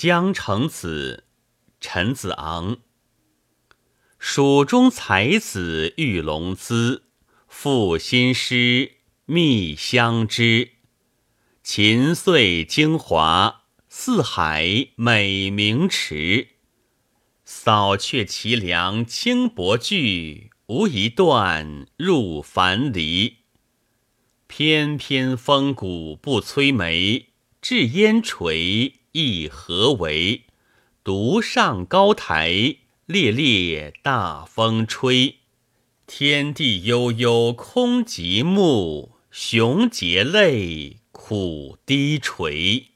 江城子，陈子昂。蜀中才子玉龙姿，赋新诗觅相知。秦岁精华，四海美名池。扫却凄凉轻薄句，无一段入樊篱。翩翩风骨不摧眉，至烟垂意何为？独上高台。烈烈大风吹，天地悠悠空极目，雄杰泪苦低垂。